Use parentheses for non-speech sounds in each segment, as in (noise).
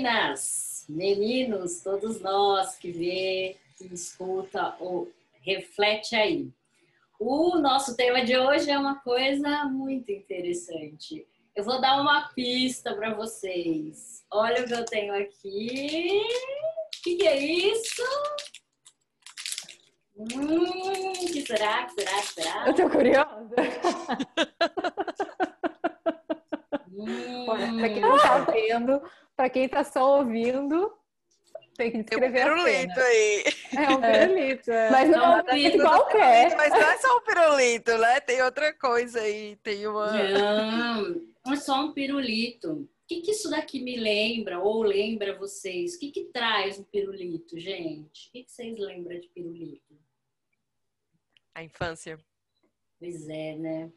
Meninas, meninos, todos nós que vê, que escuta ou reflete aí. O nosso tema de hoje é uma coisa muito interessante. Eu vou dar uma pista para vocês. Olha o que eu tenho aqui. O que, que é isso? Hum, que será? Que será? Que será? Eu tô curiosa. (laughs) Hum, pra quem não tá vendo, pra quem tá só ouvindo, tem que Tem um descrever a pirulito cena. aí. É um pirulito. é. Mas não Não, é um pirulito não é qualquer. Mas não é só um pirulito, né? Tem outra coisa aí. Tem uma. Não, é só um pirulito. O que, que isso daqui me lembra ou lembra vocês? O que, que traz um pirulito, gente? O que, que vocês lembram de pirulito? A infância. Pois é, né?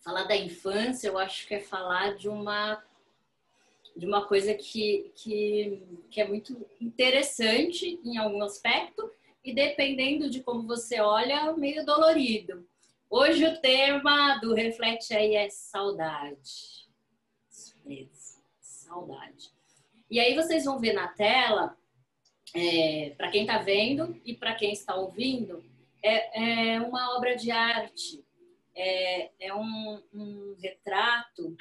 Falar da infância, eu acho que é falar de uma de uma coisa que, que, que é muito interessante em algum aspecto e dependendo de como você olha, meio dolorido. Hoje o tema do Reflete aí é saudade. Saudade. E aí vocês vão ver na tela, é, para quem está vendo e para quem está ouvindo, é, é uma obra de arte, é, é um, um retrato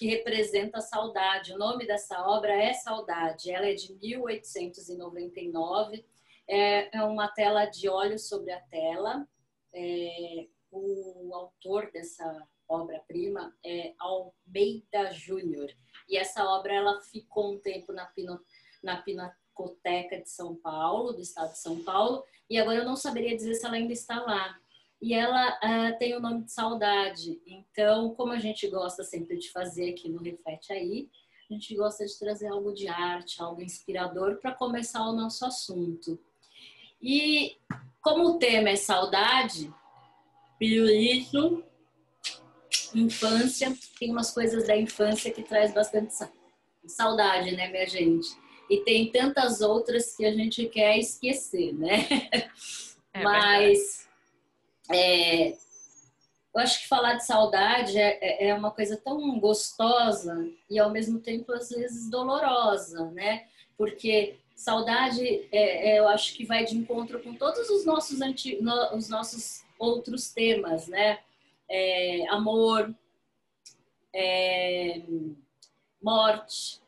que representa a saudade. O nome dessa obra é Saudade. Ela é de 1899. É, é uma tela de óleo sobre a tela. É, o autor dessa obra-prima é Almeida Júnior. E essa obra ela ficou um tempo na, Pino, na Pinacoteca de São Paulo, do estado de São Paulo, e agora eu não saberia dizer se ela ainda está lá. E ela uh, tem o nome de Saudade. Então, como a gente gosta sempre de fazer aqui no Reflete Aí, a gente gosta de trazer algo de arte, algo inspirador para começar o nosso assunto. E como o tema é saudade, pirulito, infância, tem umas coisas da infância que traz bastante saudade, né, minha gente? E tem tantas outras que a gente quer esquecer, né? É Mas é, eu acho que falar de saudade é, é uma coisa tão gostosa e ao mesmo tempo às vezes dolorosa, né? Porque saudade, é, é, eu acho que vai de encontro com todos os nossos, anti, no, os nossos outros temas, né? É, amor, é, morte,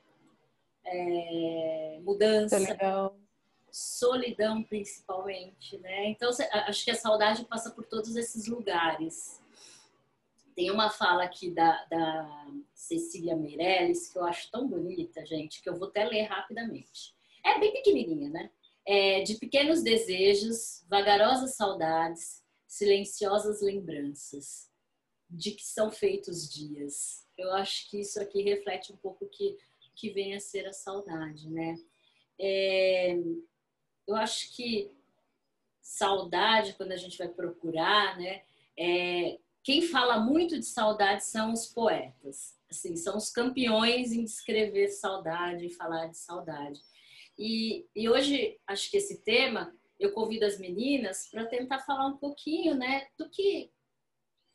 é, mudança, Solidão. Solidão principalmente, né? Então acho que a saudade passa por todos esses lugares. Tem uma fala aqui da, da Cecília Meirelles que eu acho tão bonita, gente, que eu vou até ler rapidamente. É bem pequenininha, né? É, de pequenos desejos, vagarosas saudades, silenciosas lembranças, de que são feitos dias. Eu acho que isso aqui reflete um pouco que que vem a ser a saudade, né? É, eu acho que saudade, quando a gente vai procurar, né? É, quem fala muito de saudade são os poetas, assim, são os campeões em descrever saudade, em falar de saudade. E, e hoje, acho que esse tema, eu convido as meninas para tentar falar um pouquinho, né, do que,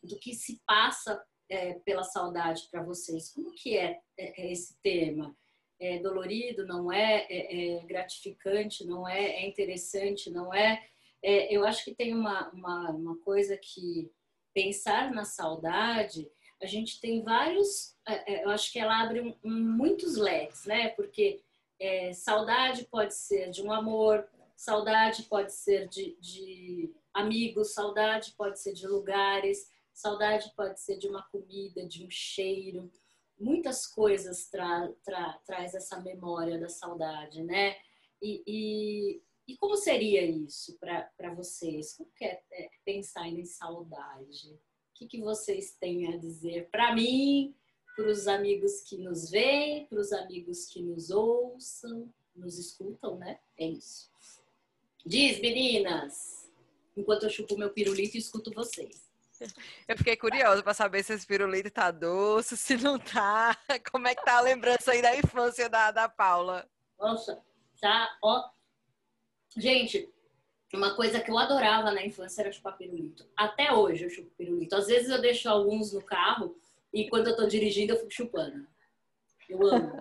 do que se passa é, pela saudade para vocês. Como que é, é, é, esse tema? É dolorido, não é? É, é gratificante, não é? É interessante, não é? é eu acho que tem uma, uma, uma coisa que pensar na saudade, a gente tem vários, eu acho que ela abre um, um, muitos leques, né? Porque saudade pode ser de um amor, saudade pode ser de, de amigos, saudade pode ser de lugares, Saudade pode ser de uma comida, de um cheiro. Muitas coisas tra, tra, traz essa memória da saudade, né? E, e, e como seria isso para vocês? Como que é, é pensar em saudade? O que, que vocês têm a dizer para mim, para os amigos que nos veem, para os amigos que nos ouçam, nos escutam, né? É isso. Diz, meninas! Enquanto eu chupo meu pirulito e escuto vocês. Eu fiquei curiosa para saber se esse pirulito tá doce, se não tá. (laughs) Como é que tá a lembrança aí da infância da, da Paula? Nossa, tá, ó. Gente, uma coisa que eu adorava na infância era chupar pirulito. Até hoje eu chupo pirulito. Às vezes eu deixo alguns no carro e quando eu tô dirigindo eu fico chupando. Eu amo.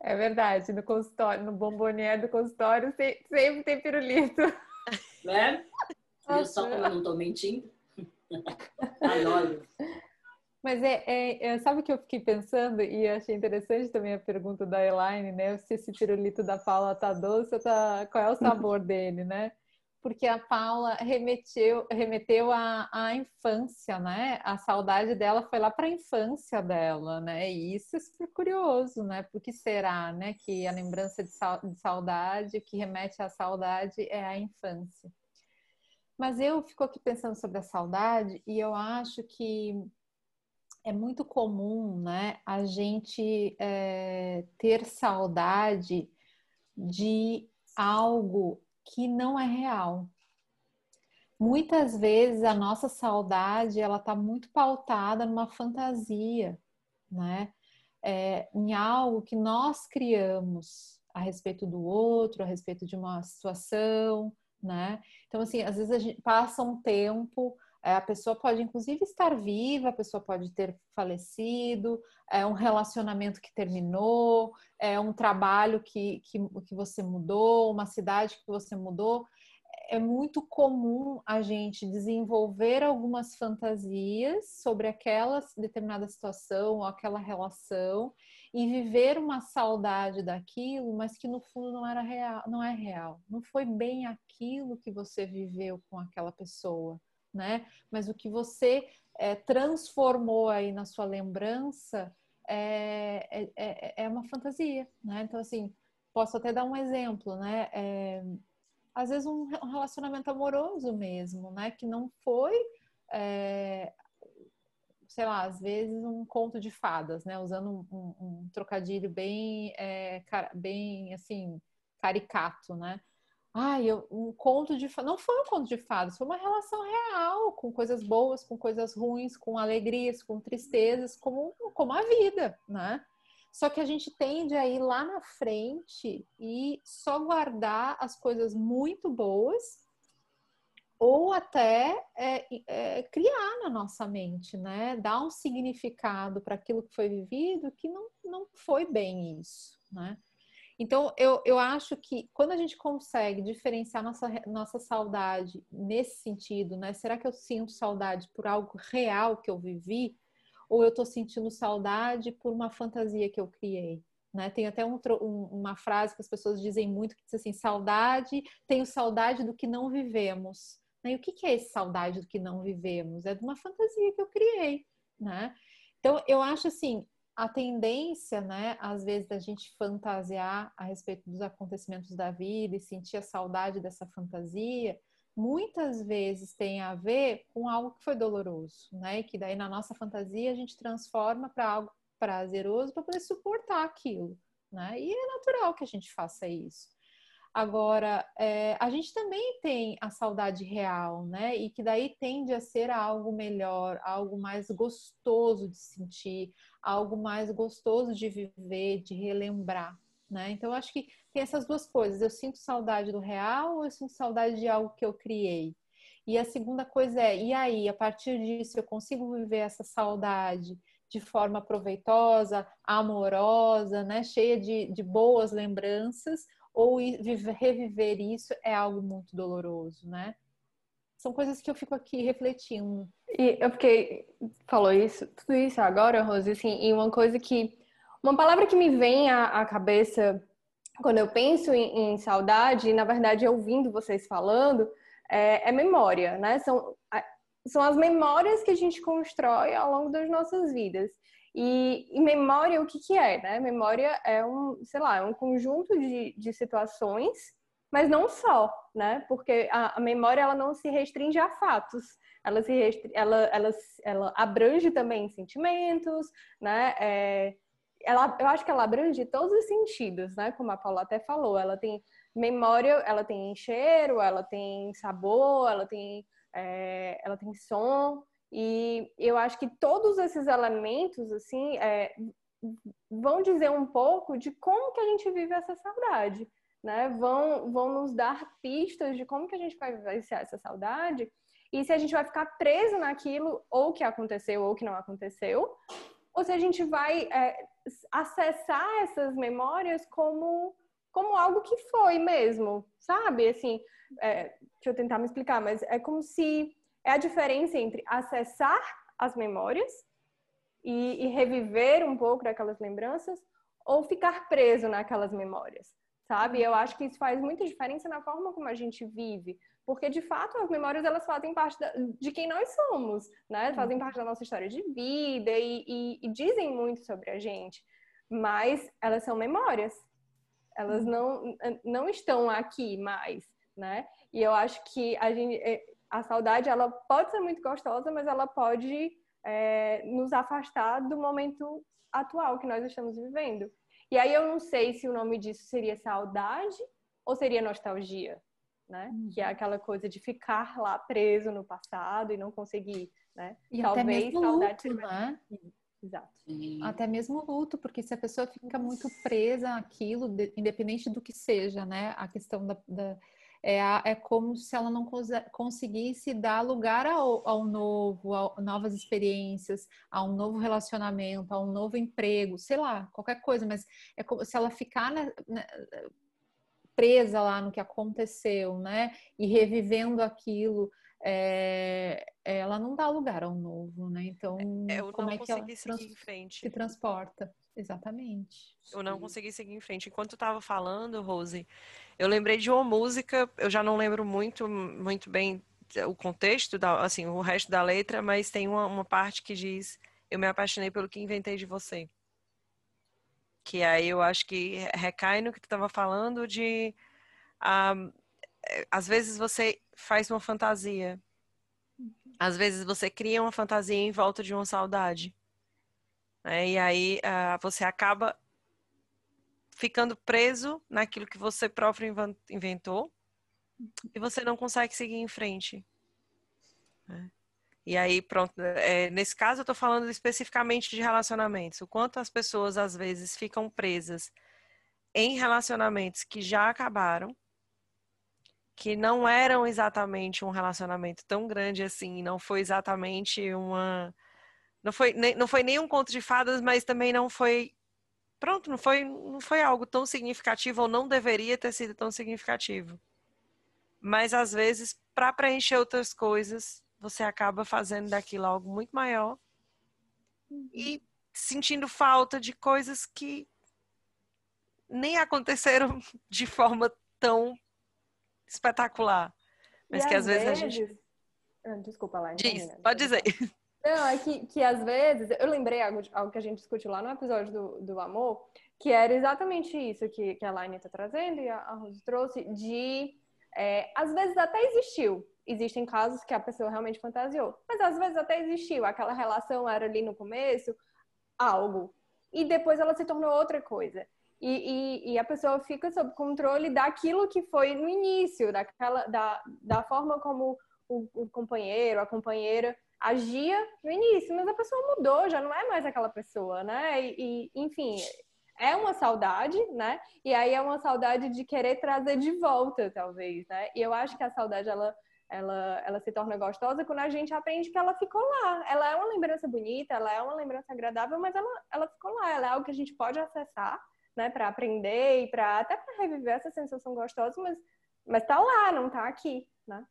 É verdade, no consultório, no bombonier do consultório sempre tem pirulito. Né? Viu só como eu não tô mentindo? Adoro. Mas é, é, é, sabe o que eu fiquei pensando e achei interessante também a pergunta da Elaine, né? Se esse pirulito da Paula tá doce ou tá... qual é o sabor (laughs) dele, né? porque a Paula remeteu, remeteu à, à infância, né? A saudade dela foi lá para a infância dela, né? E isso é super curioso, né? Por que será, né? Que a lembrança de, saudade, que remete à saudade, é a infância. Mas eu fico aqui pensando sobre a saudade e eu acho que é muito comum, né? A gente é, ter saudade de algo que não é real. Muitas vezes a nossa saudade ela está muito pautada numa fantasia, né? É, em algo que nós criamos a respeito do outro, a respeito de uma situação, né? Então assim, às vezes a gente passa um tempo é, a pessoa pode, inclusive, estar viva, a pessoa pode ter falecido, é um relacionamento que terminou, é um trabalho que, que, que você mudou, uma cidade que você mudou. É muito comum a gente desenvolver algumas fantasias sobre aquela determinada situação ou aquela relação e viver uma saudade daquilo, mas que no fundo não era real, não é real. Não foi bem aquilo que você viveu com aquela pessoa né? Mas o que você é, transformou aí na sua lembrança é, é, é, uma fantasia, né? Então, assim, posso até dar um exemplo, né? É, às vezes um relacionamento amoroso mesmo, né? Que não foi, é, sei lá, às vezes um conto de fadas, né? Usando um, um, trocadilho bem, é, bem, assim, caricato, né? Ai, eu, um conto de não foi um conto de fadas, foi uma relação real, com coisas boas, com coisas ruins, com alegrias, com tristezas, como, como a vida, né? Só que a gente tende a ir lá na frente e só guardar as coisas muito boas ou até é, é, criar na nossa mente, né? Dar um significado para aquilo que foi vivido que não, não foi bem isso, né? Então, eu, eu acho que quando a gente consegue diferenciar nossa, nossa saudade nesse sentido, né? Será que eu sinto saudade por algo real que eu vivi? Ou eu estou sentindo saudade por uma fantasia que eu criei? Né? Tem até um, um, uma frase que as pessoas dizem muito que diz assim: saudade, tenho saudade do que não vivemos. Né? E o que, que é esse saudade do que não vivemos? É de uma fantasia que eu criei, né? Então, eu acho assim, a tendência, né, às vezes, da gente fantasiar a respeito dos acontecimentos da vida e sentir a saudade dessa fantasia, muitas vezes tem a ver com algo que foi doloroso, né? E que daí na nossa fantasia a gente transforma para algo prazeroso para poder suportar aquilo, né? E é natural que a gente faça isso. Agora, é, a gente também tem a saudade real, né? E que daí tende a ser algo melhor, algo mais gostoso de sentir, algo mais gostoso de viver, de relembrar, né? Então, acho que tem essas duas coisas. Eu sinto saudade do real ou eu sinto saudade de algo que eu criei? E a segunda coisa é, e aí, a partir disso, eu consigo viver essa saudade de forma proveitosa, amorosa, né? Cheia de, de boas lembranças, ou reviver isso é algo muito doloroso, né? São coisas que eu fico aqui refletindo. E eu fiquei, falou isso, tudo isso agora, Rose, assim, e uma coisa que, uma palavra que me vem à, à cabeça quando eu penso em, em, saudade, e na verdade ouvindo vocês falando, é, é memória, né? São, são as memórias que a gente constrói ao longo das nossas vidas. E, e, memória, o que, que é? Né? Memória é um, sei lá, é um conjunto de, de situações, mas não só, né? Porque a, a, memória ela não se restringe a fatos, ela se restri, ela, ela, ela abrange também sentimentos, né? É, ela, eu acho que ela abrange todos os sentidos, né? Como a Paula até falou, ela tem memória, ela tem cheiro, ela tem sabor, ela tem, é, ela tem som. E eu acho que todos esses elementos, assim, é, vão dizer um pouco de como que a gente vive essa saudade, né? Vão, vão nos dar pistas de como que a gente vai vivenciar essa saudade e se a gente vai ficar preso naquilo ou que aconteceu ou que não aconteceu, ou se a gente vai é, acessar essas memórias como como algo que foi mesmo, sabe? Assim, é, deixa eu tentar me explicar, mas é como se é a diferença entre acessar as memórias e, e reviver um pouco daquelas lembranças ou ficar preso naquelas memórias, sabe? Eu acho que isso faz muita diferença na forma como a gente vive, porque de fato as memórias elas fazem parte da, de quem nós somos, né? Fazem parte da nossa história de vida e, e, e dizem muito sobre a gente, mas elas são memórias, elas não não estão aqui mais, né? E eu acho que a gente é, a saudade ela pode ser muito gostosa, mas ela pode é, nos afastar do momento atual que nós estamos vivendo. E aí eu não sei se o nome disso seria saudade ou seria nostalgia, né? Uhum. Que é aquela coisa de ficar lá preso no passado e não conseguir, né? E Talvez até mesmo saudade luto, né? Exato. Até mesmo luto, porque se a pessoa fica muito presa àquilo, independente do que seja, né? A questão da, da é, é como se ela não conseguisse dar lugar ao, ao novo, a novas experiências, a um novo relacionamento, a um novo emprego, sei lá, qualquer coisa, mas é como se ela ficar na, na, presa lá no que aconteceu, né? E revivendo aquilo, é, ela não dá lugar ao novo, né? Então, é, como é que ela se transporta? Exatamente. Eu não consegui seguir em frente. Enquanto eu estava falando, Rose, eu lembrei de uma música, eu já não lembro muito, muito bem o contexto, da, assim, o resto da letra, mas tem uma, uma parte que diz: Eu me apaixonei pelo que inventei de você. Que aí eu acho que recai no que tu estava falando de. Um, às vezes você faz uma fantasia. Às vezes você cria uma fantasia em volta de uma saudade. Né? E aí uh, você acaba ficando preso naquilo que você próprio inventou e você não consegue seguir em frente. Né? E aí, pronto, é, nesse caso eu estou falando especificamente de relacionamentos. O quanto as pessoas às vezes ficam presas em relacionamentos que já acabaram, que não eram exatamente um relacionamento tão grande assim, não foi exatamente uma. Não foi, não foi nem um conto de fadas, mas também não foi pronto, não foi, não foi algo tão significativo ou não deveria ter sido tão significativo. Mas às vezes, para preencher outras coisas, você acaba fazendo daquilo algo muito maior e sentindo falta de coisas que nem aconteceram (laughs) de forma tão espetacular. Mas e que às vezes, vezes, a gente. Ah, desculpa lá. Diz, pode dizer. (laughs) Não, é que, que às vezes, eu lembrei algo, algo que a gente discutiu lá no episódio do, do amor, que era exatamente isso que, que a Laine está trazendo e a, a Rose trouxe, de é, às vezes até existiu. Existem casos que a pessoa realmente fantasiou, mas às vezes até existiu. Aquela relação era ali no começo, algo. E depois ela se tornou outra coisa. E, e, e, a pessoa fica sob controle daquilo que foi no início, daquela, da, da forma como o, o companheiro, a companheira agia no início, mas a pessoa mudou, já não é mais aquela pessoa, né? E, e, enfim, é uma saudade, né? E aí é uma saudade de querer trazer de volta, talvez, né? E eu acho que a saudade ela ela, ela se torna gostosa quando a gente aprende que ela ficou lá. Ela é uma lembrança bonita, ela é uma lembrança agradável, mas ela, ela ficou lá. Ela é algo que a gente pode acessar, né, para aprender e para até para reviver essa sensação gostosa, mas mas tá lá, não tá aqui, né?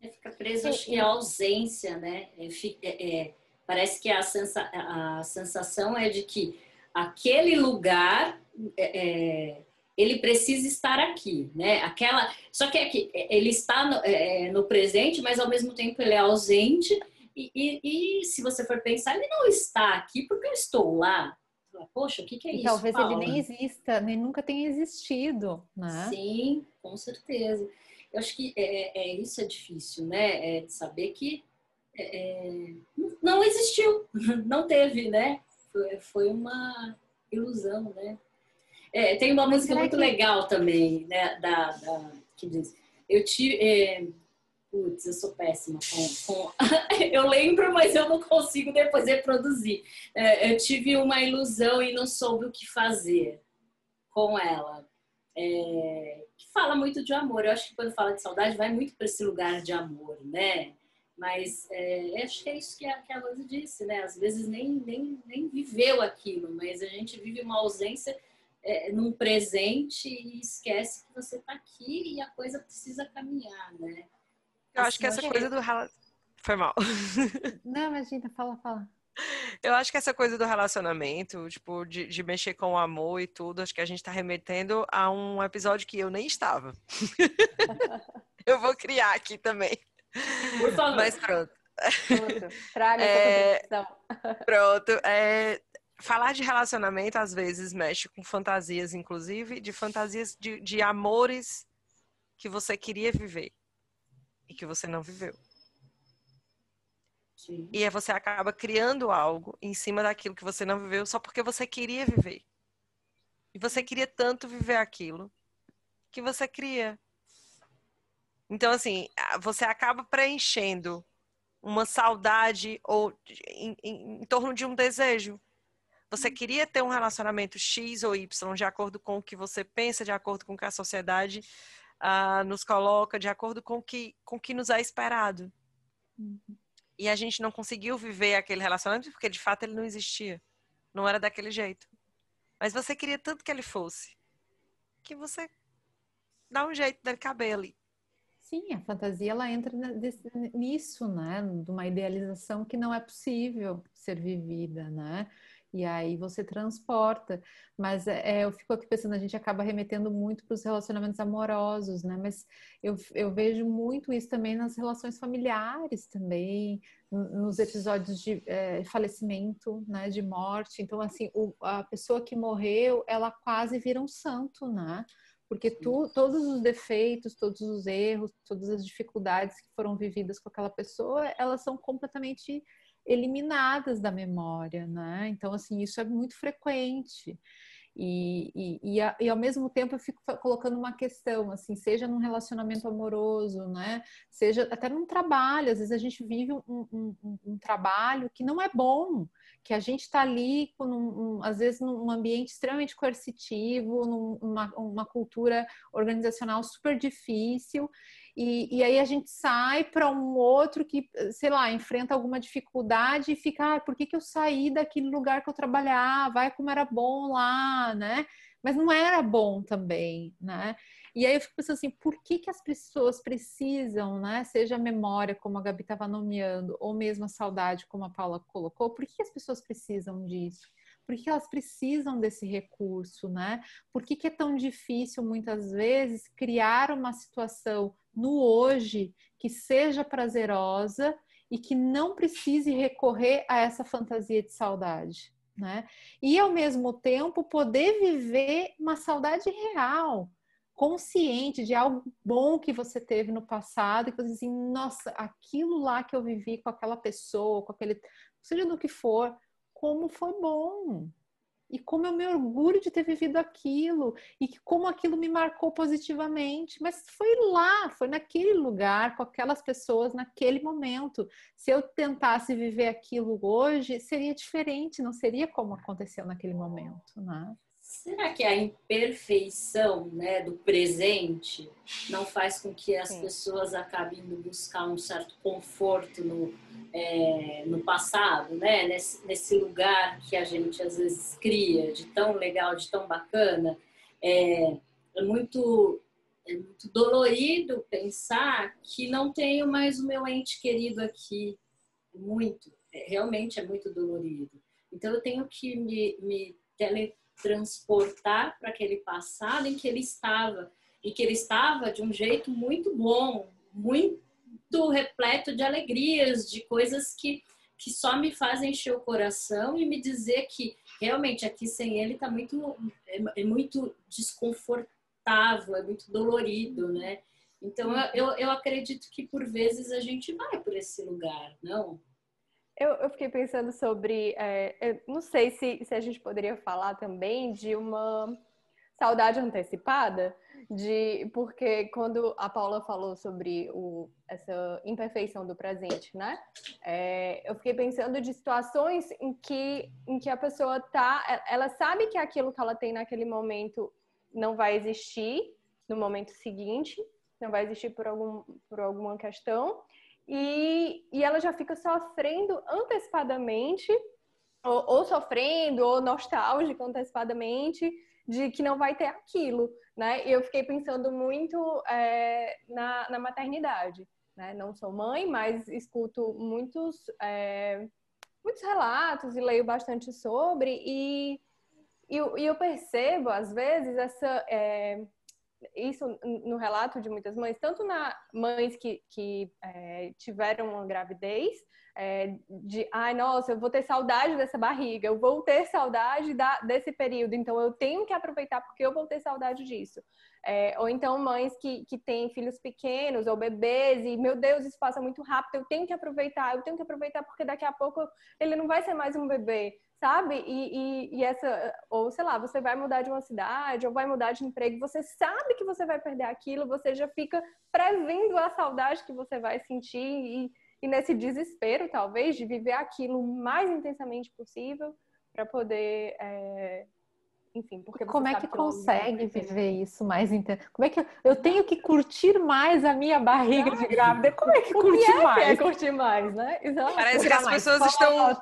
É, fica preso, acho que é a ausência, né? É, é, é, parece que a, sensa, a sensação é de que aquele lugar é, é, ele precisa estar aqui, né? Aquela, só que é que ele está no, no, presente, mas ao mesmo tempo ele é ausente. E, e, e, se você for pensar, ele não está aqui porque eu estou lá. Poxa, o que, que é e isso? Talvez Paula? ele nem exista, nem nunca tenha existido, né? Sim, com certeza. Eu acho que é, é, é isso é difícil, né? É de saber que é, é não existiu, (laughs) não teve, né? Foi, foi uma ilusão, né? É, tem uma música muito que... legal também, né? Da, da, que diz, eu tive, é, putz, eu sou péssima com, com... (laughs) eu lembro, mas eu não consigo depois reproduzir. É, eu tive uma ilusão e não soube o que fazer com ela. É, que fala muito de amor. Eu acho que quando fala de saudade vai muito para esse lugar de amor, né? Mas é, acho que é isso que a, que a Rose disse, né? Às vezes nem, nem, nem viveu aquilo, mas a gente vive uma ausência é, num presente e esquece que você está aqui e a coisa precisa caminhar, né? Eu acho que essa coisa do foi mal. (laughs) Não, imagina, fala, fala. Eu acho que essa coisa do relacionamento, tipo, de, de, mexer com o amor e tudo, acho que a gente tá remetendo a um episódio que eu nem estava. (laughs) eu vou criar aqui também. Por favor. Mas pronto. Pronto, traga é, Pronto. É, falar de relacionamento às vezes mexe com fantasias, inclusive, de fantasias de, de amores que você queria viver e que você não viveu. Sim. E você acaba criando algo em cima daquilo que você não viveu só porque você queria viver. E você queria tanto viver aquilo que você cria. Então, assim, você acaba preenchendo uma saudade ou em, em, em torno de um desejo. Você uhum. queria ter um relacionamento X ou Y de acordo com o que você pensa, de acordo com o que a sociedade uh, nos coloca, de acordo com que, o com que nos é esperado. Uhum. E a gente não conseguiu viver aquele relacionamento porque de fato ele não existia. Não era daquele jeito. Mas você queria tanto que ele fosse que você dá um jeito dele caber ali. Sim, a fantasia ela entra nisso, né? De uma idealização que não é possível ser vivida, né? E aí você transporta. Mas é, eu fico aqui pensando, a gente acaba remetendo muito para os relacionamentos amorosos, né? Mas eu, eu vejo muito isso também nas relações familiares também, nos episódios de é, falecimento, né? De morte. Então, assim, o, a pessoa que morreu, ela quase vira um santo, né? Porque tu, todos os defeitos, todos os erros, todas as dificuldades que foram vividas com aquela pessoa, elas são completamente eliminadas da memória, né? Então, assim, isso é muito frequente. E, e, e, e, ao mesmo tempo eu fico colocando uma questão, assim, seja num relacionamento amoroso, né? Seja até num trabalho, às vezes a gente vive um, um, um, um trabalho que não é bom, que a gente está ali, um, às vezes, num ambiente extremamente coercitivo, numa uma cultura organizacional super difícil, e, e aí a gente sai para um outro que, sei lá, enfrenta alguma dificuldade e fica, ah, por que, que eu saí daquele lugar que eu trabalhava? Vai como era bom lá, né? Mas não era bom também, né? E aí eu fico pensando assim, por que, que as pessoas precisam, né? Seja a memória, como a Gabi estava nomeando, ou mesmo a saudade, como a Paula colocou, por que, as pessoas precisam disso? Por que elas precisam desse recurso, né? Por que, que é tão difícil, muitas vezes, criar uma situação no hoje que seja prazerosa e que não precise recorrer a essa fantasia de saudade, né? E ao mesmo tempo poder viver uma saudade real, consciente de algo bom que você teve no passado que você assim, nossa, aquilo lá que eu vivi com aquela pessoa, com aquele, seja do que for, como foi bom, e como eu me orgulho de ter vivido aquilo e como aquilo me marcou positivamente. Mas foi lá, foi naquele lugar, com aquelas pessoas, naquele momento. Se eu tentasse viver aquilo hoje, seria diferente, não seria como aconteceu naquele momento, né? Será que a imperfeição né, do presente não faz com que as Sim. pessoas acabem indo buscar um certo conforto no, é, no passado, né? Nesse, nesse, lugar que a gente às vezes cria, de tão legal, de tão bacana? É, é, muito, é muito dolorido pensar que não tenho mais o meu ente querido aqui. Muito, é, realmente é muito dolorido. Então eu tenho que me, me tele transportar para aquele passado em que ele estava e que ele estava de um jeito muito bom, muito repleto de alegrias, de coisas que que só me fazem encher o coração e me dizer que realmente aqui sem ele está muito é, é, muito desconfortável, é muito dolorido, né? Então eu, eu acredito que por vezes a gente vai por esse lugar, não? Eu, eu fiquei pensando sobre. É, não sei se, se a gente poderia falar também de uma saudade antecipada, de porque quando a Paula falou sobre o, essa imperfeição do presente, né? É, eu fiquei pensando de situações em que, em que a pessoa tá, ela sabe que aquilo que ela tem naquele momento não vai existir no momento seguinte, não vai existir por, algum, por alguma questão, e, e ela já fica sofrendo antecipadamente, ou, ou sofrendo, ou nostálgica antecipadamente, de que não vai ter aquilo, né? E eu fiquei pensando muito é, na, na maternidade, né? Não sou mãe, mas escuto muitos, é, muitos relatos e leio bastante sobre, e, e, e eu percebo, às vezes, essa... É, isso no relato de muitas mães, tanto na mães que, que é, tiveram uma gravidez, é, de ai, nossa, eu vou ter saudade dessa barriga, eu vou ter saudade da, desse período, então eu tenho que aproveitar porque eu vou ter saudade disso. É, ou então mães que, que têm filhos pequenos ou bebês e, meu Deus, isso passa muito rápido, eu tenho que aproveitar, eu tenho que aproveitar porque daqui a pouco ele não vai ser mais um bebê sabe? E, e, e, essa, ou sei lá, você vai mudar de uma cidade, ou vai mudar de emprego, você sabe que você vai perder aquilo, você já fica prevendo a saudade que você vai sentir e, e nesse desespero, talvez, de viver aquilo o mais intensamente possível para poder. É... Enfim, porque como é que consegue viver isso mais inteiro? Como é que eu, eu, tenho que curtir mais a minha barriga de grávida? Como é que curtir é mais? É curtir mais, né? Exato. Parece que as pessoas estão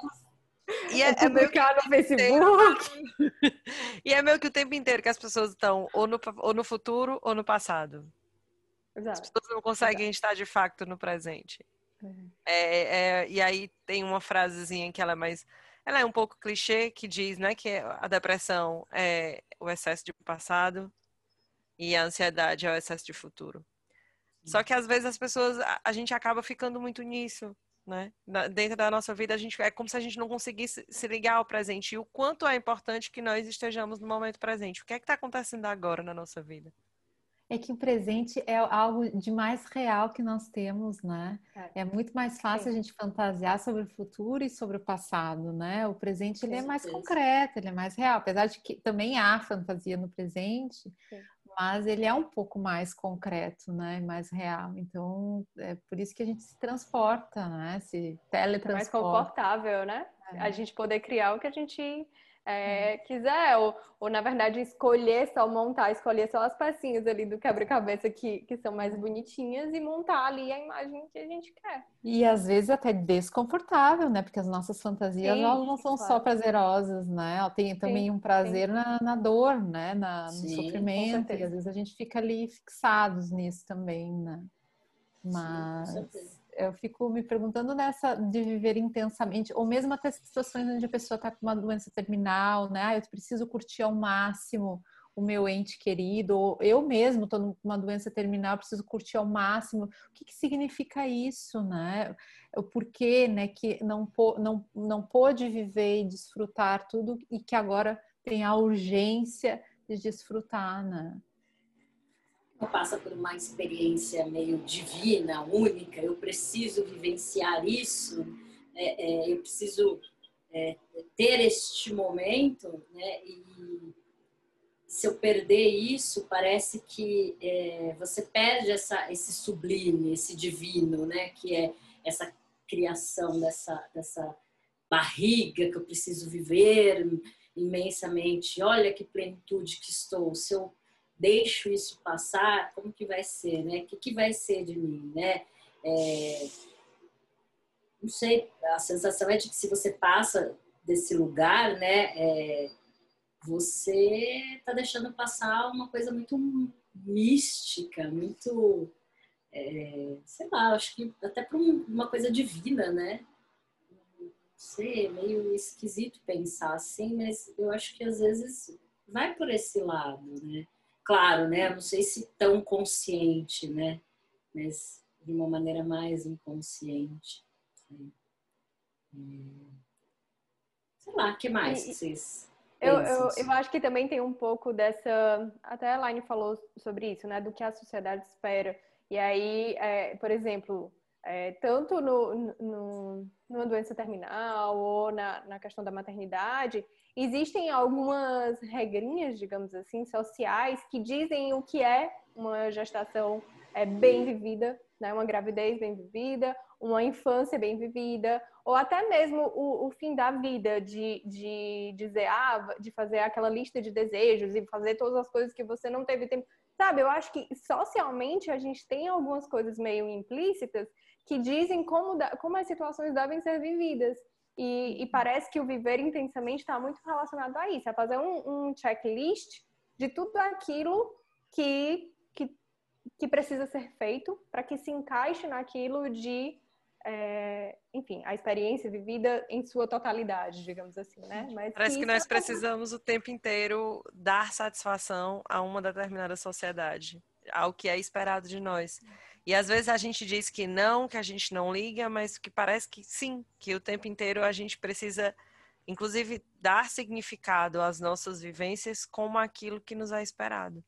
e é, é meio que no Facebook. (laughs) e é meio que o tempo inteiro que as pessoas estão ou no, ou no futuro ou no passado. Exato. As pessoas não conseguem Exato. estar de facto no presente. É, é, e aí tem uma frasezinha que ela é mais. Ela é um pouco clichê, que diz né, que a depressão é o excesso de passado e a ansiedade é o excesso de futuro. Só que às vezes as pessoas, a, a gente acaba ficando muito nisso né? dentro da nossa vida, a gente é como se a gente não conseguisse se ligar ao presente. E o quanto é importante que nós estejamos no momento presente. O que é que está acontecendo agora na nossa vida? É que o presente é algo de mais real que nós temos, né? É, é muito mais fácil a gente fantasiar sobre o futuro e sobre o passado, né? O presente ele é mais concreto, ele é mais real, apesar de que também há fantasia no presente, Sim mas ele é um pouco mais concreto, né? Mais real. Então, é por isso que a gente se transporta, né? Se teletransporta. Mais confortável, né? É. A gente poder criar o que a gente é, quiser, ou, ou na verdade escolher só montar, escolher só as pecinhas ali do quebra-cabeça que, que são mais bonitinhas e montar ali a imagem que a gente quer. E às vezes até desconfortável, né? Porque as nossas fantasias sim, elas não são claro. só prazerosas, né? Ela tem também sim, um prazer na, na, dor, né? Na, no sim, sofrimento. E às vezes a gente fica ali fixados nisso também, né? Mas eu fico me perguntando nessa de viver intensamente, ou mesmo até situações onde a pessoa está com uma doença terminal, né? Ah, eu preciso curtir ao máximo o meu ente querido, ou eu mesmo estou numa doença terminal, preciso curtir ao máximo. O que, que significa isso, né? O porquê, né, que não, não, não pôde viver e desfrutar tudo e que agora tem a urgência de desfrutar, né? Passa por uma experiência meio divina, única, eu preciso vivenciar isso, é, é, eu preciso é, ter este momento, né? E se eu perder isso, parece que é, você perde essa, esse sublime, esse divino, né? Que é essa criação dessa, dessa barriga que eu preciso viver imensamente. Olha que plenitude que estou. Se eu deixo isso passar, como que vai ser, né? O que, que vai ser de mim, né? É, não sei, a sensação é de que se você passa desse lugar, né, é, você está deixando passar uma coisa muito mística, muito, é, sei lá, acho que até para uma coisa divina, né? Não sei, é meio esquisito pensar assim, mas eu acho que às vezes vai por esse lado, né? Claro, né? Não sei se tão consciente, né? Mas de uma maneira mais inconsciente. Sei lá, o que mais e, vocês. Eu, eu, eu acho que também tem um pouco dessa. Até a Elaine falou sobre isso, né? Do que a sociedade espera. E aí, é, por exemplo, é, tanto no, no, numa doença terminal ou na, na questão da maternidade, Existem algumas regrinhas, digamos assim, sociais que dizem o que é uma gestação é, bem vivida, né? uma gravidez bem vivida, uma infância bem vivida, ou até mesmo o, o fim da vida, de, de dizer, ah, de fazer aquela lista de desejos e fazer todas as coisas que você não teve tempo. Sabe, eu acho que socialmente a gente tem algumas coisas meio implícitas que dizem como, como as situações devem ser vividas. E, e parece que o viver intensamente está muito relacionado a isso, a fazer um, um checklist de tudo aquilo que, que, que precisa ser feito para que se encaixe naquilo de é, enfim, a experiência vivida em sua totalidade, digamos assim, né? Mas Parece que, que nós é precisamos o tempo inteiro dar satisfação a uma determinada sociedade, ao que é esperado de nós. E às vezes a gente diz que não, que a gente não liga, mas que parece que sim, que o tempo inteiro a gente precisa, inclusive, dar significado às nossas vivências como aquilo que nos é esperado.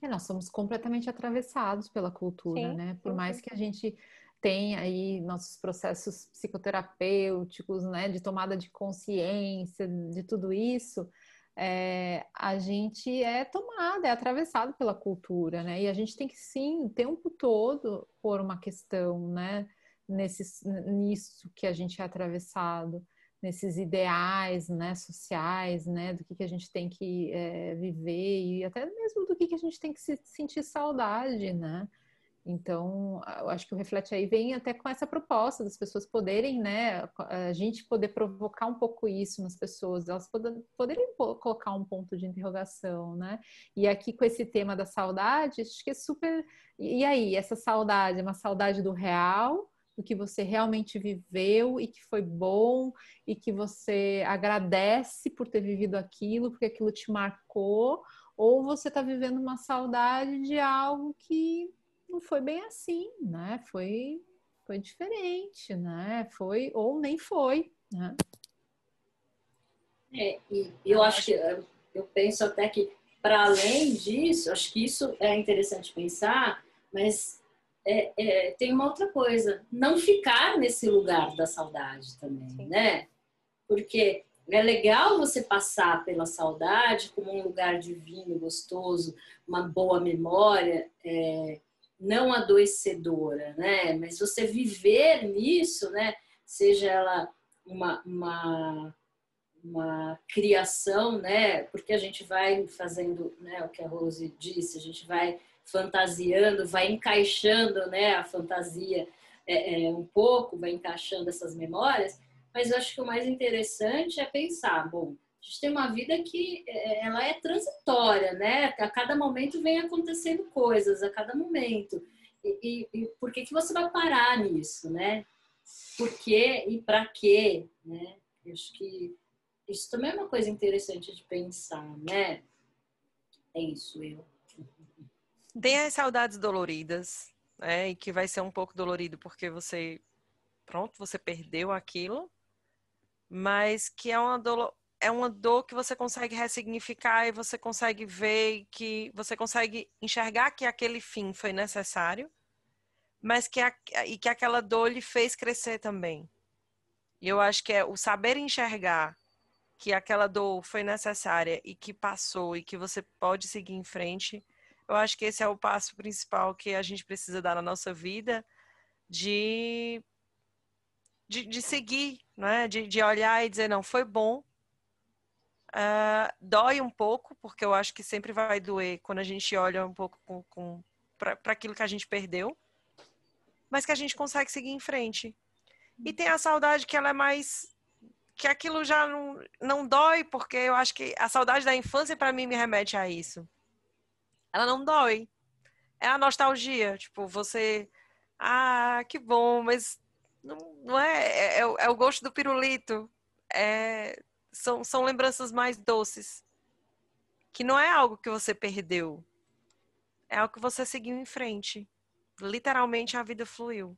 É, nós somos completamente atravessados pela cultura, sim, né? Por mais que a gente tenha aí nossos processos psicoterapêuticos, né, de tomada de consciência de tudo isso, é, a gente é tomada, é atravessado pela cultura, né? E a gente tem que sim, o tempo todo, pôr uma questão, né? Nesse, nisso que a gente é atravessado, nesses ideais, né? Sociais, né? Do que, que a gente tem que é, viver e até mesmo do que, que a gente tem que se, sentir saudade, né? Então, eu acho que o Reflete aí vem até com essa proposta das pessoas poderem, né, a gente poder provocar um pouco isso nas pessoas, elas poderem colocar um ponto de interrogação, né? E aqui com esse tema da saudade, acho que é super. E aí, essa saudade é uma saudade do real, do que você realmente viveu e que foi bom e que você agradece por ter vivido aquilo, porque aquilo te marcou, ou você está vivendo uma saudade de algo que não foi bem assim, né? Foi, foi diferente, né? Foi ou nem foi, né? É, e eu acho que eu penso até que para além disso, acho que isso é interessante pensar, mas é, é, tem uma outra coisa, não ficar nesse lugar da saudade também, Sim. né? Porque é legal você passar pela saudade como um lugar divino, gostoso, uma boa memória, é, não adoecedora, né? Mas você viver nisso, né? Seja ela uma, uma, uma criação, né? Porque a gente vai fazendo, né? O que a Rose disse, a gente vai fantasiando, vai encaixando, né? A fantasia é, é, um pouco, vai encaixando essas memórias. Mas eu acho que o mais interessante é pensar, bom, a gente tem uma vida que é, ela é transitória, né? A cada momento vem acontecendo coisas, a cada momento. E, e, e por que, que você vai parar nisso, né? Por quê e para quê, né? Eu acho que isso também é uma coisa interessante de pensar, né? É isso, eu. Tem as saudades doloridas, né? E que vai ser um pouco dolorido porque você, pronto, você perdeu aquilo, mas que é uma dor é uma dor que você consegue ressignificar e você consegue ver que você consegue enxergar que aquele fim foi necessário, mas que a, e que aquela dor lhe fez crescer também. E eu acho que é o saber enxergar que aquela dor foi necessária e que passou e que você pode seguir em frente. Eu acho que esse é o passo principal que a gente precisa dar na nossa vida de de, de seguir, né? de, de olhar e dizer, não, foi bom, Uh, dói um pouco, porque eu acho que sempre vai doer quando a gente olha um pouco com, com para aquilo que a gente perdeu, mas que a gente consegue seguir em frente. E tem a saudade que ela é mais. que aquilo já não, não dói, porque eu acho que a saudade da infância, para mim, me remete a isso. Ela não dói. É a nostalgia. Tipo, você. Ah, que bom, mas não, não é, é. É, é o gosto do pirulito. É, são, são lembranças mais doces. Que não é algo que você perdeu. É algo que você seguiu em frente. Literalmente a vida fluiu.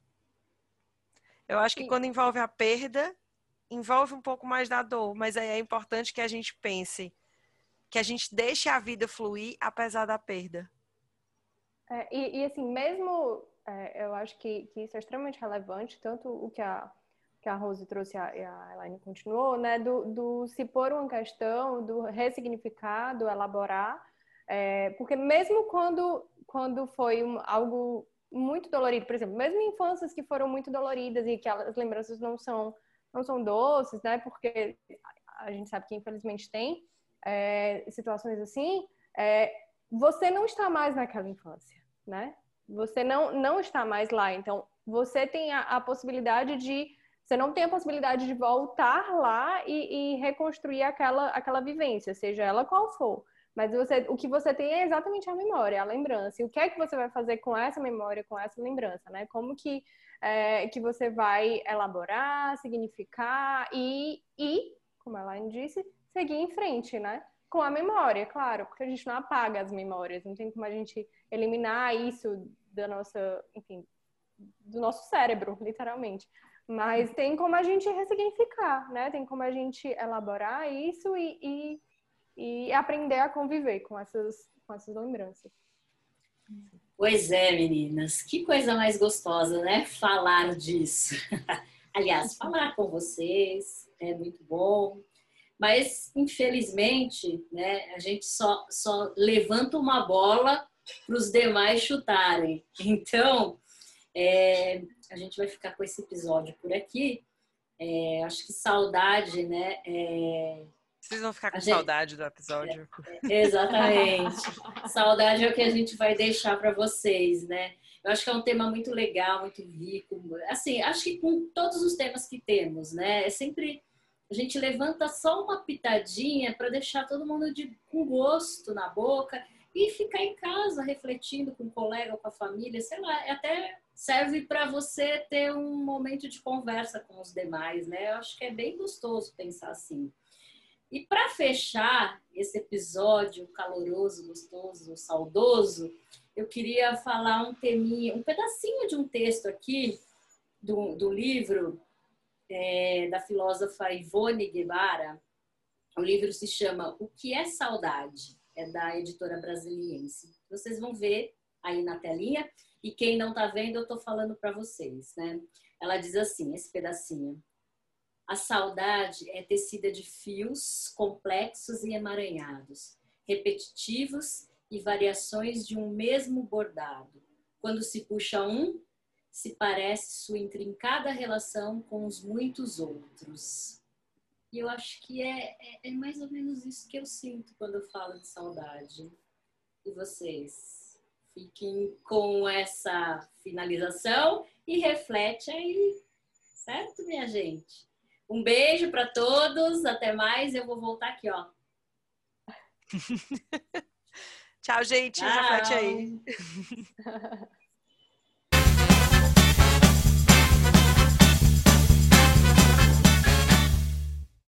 Eu acho que quando envolve a perda, envolve um pouco mais da dor, mas aí é importante que a gente pense que a gente deixe a vida fluir apesar da perda. É, e, e, assim, mesmo é, eu acho que, que, isso é extremamente relevante, tanto o que a, que a Rose trouxe e a Elaine continuou, né, do, do, se pôr uma questão, do ressignificar, do elaborar, é, porque mesmo quando, quando foi um, algo muito dolorido, por exemplo, mesmo infâncias que foram muito doloridas e que as lembranças não são, não são doces, né, porque a gente sabe que infelizmente tem é, situações assim, é, você não está mais naquela infância, né? Você não, não está mais lá. Então, você tem a, a possibilidade de você não tem a possibilidade de voltar lá e, e, reconstruir aquela, aquela vivência, seja ela qual for. Mas você, o que você tem é exatamente a memória, a lembrança. E o que é que você vai fazer com essa memória, com essa lembrança, né? Como que, é, que você vai elaborar, significar e, e, como a Elaine disse, seguir em frente, né? Com a memória, claro, porque a gente não apaga as memórias, não tem como a gente eliminar isso da nossa, enfim, do nosso cérebro, literalmente. Mas tem como a gente ressignificar, né? Tem como a gente elaborar isso e, e, e aprender a conviver com essas, com essas lembranças. Pois é, meninas, que coisa mais gostosa, né? Falar disso. (laughs) Aliás, falar com vocês é muito bom, mas infelizmente, né, a gente só, só levanta uma bola para os demais chutarem. Então, é, a gente vai ficar com esse episódio por aqui. É, acho que saudade, né? É... Vocês vão ficar com gente... saudade do episódio. É, exatamente. (laughs) saudade é o que a gente vai deixar para vocês, né? Eu acho que é um tema muito legal, muito rico. Assim, acho que com todos os temas que temos, né? É sempre a gente levanta só uma pitadinha para deixar todo mundo de, com gosto na boca e ficar em casa refletindo com o colega, com a família, sei lá, é até serve para você ter um momento de conversa com os demais, né? Eu acho que é bem gostoso pensar assim. E para fechar esse episódio caloroso, gostoso, saudoso, eu queria falar um teminha, um pedacinho de um texto aqui do, do livro é, da filósofa Ivone Guevara. O livro se chama O que é Saudade? É da editora brasiliense. Vocês vão ver aí na telinha. E quem não está vendo, eu estou falando para vocês, né? Ela diz assim, esse pedacinho. A saudade é tecida de fios complexos e emaranhados, repetitivos e variações de um mesmo bordado. Quando se puxa um, se parece sua intrincada relação com os muitos outros. E eu acho que é, é, é mais ou menos isso que eu sinto quando eu falo de saudade. E vocês? Fiquem com essa finalização e reflete aí, certo, minha gente? Um beijo para todos, até mais. Eu vou voltar aqui, ó. (laughs) Tchau, gente. Tchau. Reflete aí. (laughs)